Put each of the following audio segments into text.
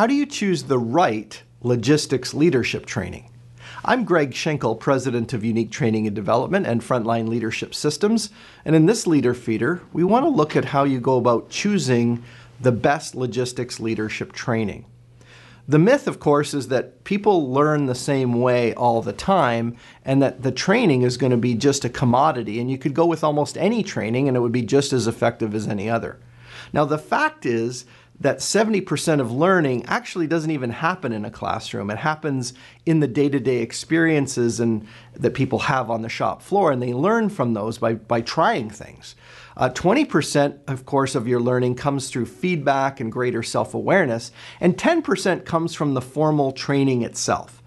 How do you choose the right logistics leadership training? I'm Greg Schinkel, President of Unique Training and Development and Frontline Leadership Systems. And in this Leader Feeder, we want to look at how you go about choosing the best logistics leadership training. The myth, of course, is that people learn the same way all the time and that the training is going to be just a commodity and you could go with almost any training and it would be just as effective as any other. Now, the fact is that 70% of learning actually doesn't even happen in a classroom. It happens in the day-to-day experiences and that people have on the shop floor, and they learn from those by, by trying things. Uh, 20%, of course, of your learning comes through feedback and greater self-awareness, and 10% comes from the formal training itself.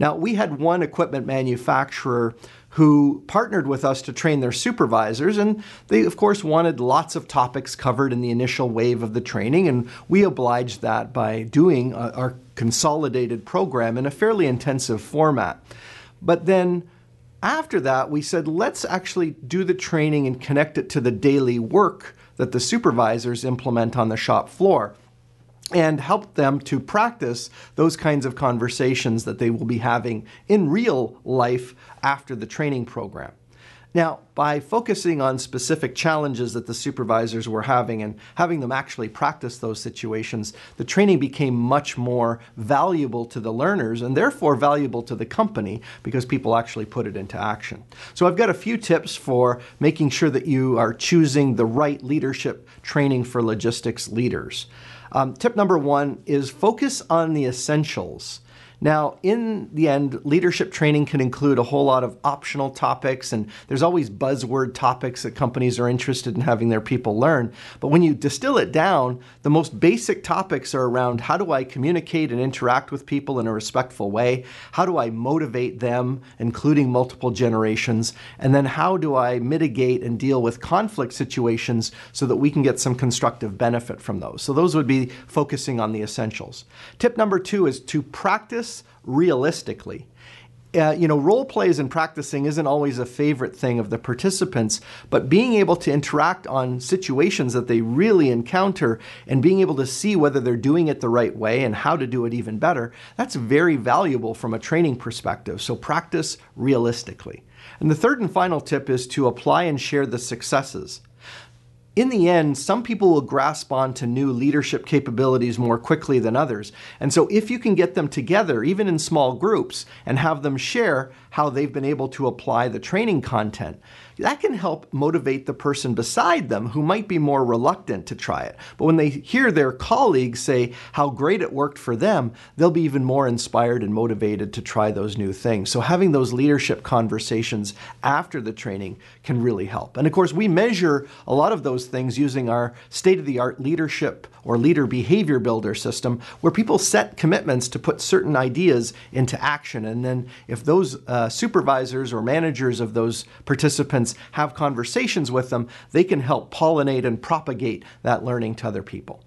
Now, we had one equipment manufacturer who partnered with us to train their supervisors. And they, of course, wanted lots of topics covered in the initial wave of the training. And we obliged that by doing a, our consolidated program in a fairly intensive format. But then after that, we said, let's actually do the training and connect it to the daily work that the supervisors implement on the shop floor and help them to practice those kinds of conversations that they will be having in real life after the training program. Now, by focusing on specific challenges that the supervisors were having and having them actually practice those situations, the training became much more valuable to the learners and therefore valuable to the company because people actually put it into action. So I've got a few tips for making sure that you are choosing the right leadership training for logistics leaders. Um, tip number one is focus on the essentials. Now, in the end, leadership training can include a whole lot of optional topics, and there's always buzzword topics that companies are interested in having their people learn. But when you distill it down, the most basic topics are around how do I communicate and interact with people in a respectful way? How do I motivate them, including multiple generations? And then how do I mitigate and deal with conflict situations so that we can get some constructive benefit from those? So, those would be focusing on the essentials. Tip number two is to practice realistically. Uh, you know, role plays and practicing isn't always a favorite thing of the participants, but being able to interact on situations that they really encounter and being able to see whether they're doing it the right way and how to do it even better, that's very valuable from a training perspective. So practice realistically. And the third and final tip is to apply and share the successes in the end, some people will grasp on to new leadership capabilities more quickly than others. And so if you can get them together, even in small groups, and have them share how they've been able to apply the training content, that can help motivate the person beside them who might be more reluctant to try it. But when they hear their colleagues say how great it worked for them, they'll be even more inspired and motivated to try those new things. So having those leadership conversations after the training can really help. And of course, we measure a lot of those things using our state of the art leadership or leader behavior builder system where people set commitments to put certain ideas into action. And then if those uh, supervisors or managers of those participants have conversations with them, they can help pollinate and propagate that learning to other people.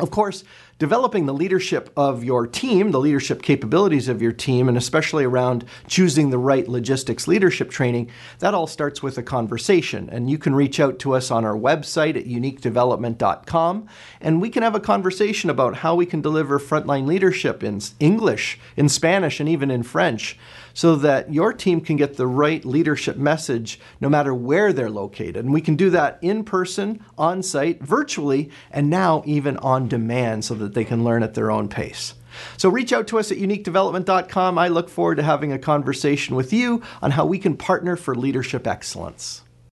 Of course, developing the leadership of your team, the leadership capabilities of your team, and especially around choosing the right logistics leadership training, that all starts with a conversation. And you can reach out to us on our website at uniquedevelopment.com, and we can have a conversation about how we can deliver frontline leadership in English, in Spanish, and even in French so that your team can get the right leadership message no matter where they're located. And we can do that in person, on site, virtually, and now even on demand so that they can learn at their own pace. So reach out to us at uniquedevelopment.com. I look forward to having a conversation with you on how we can partner for leadership excellence.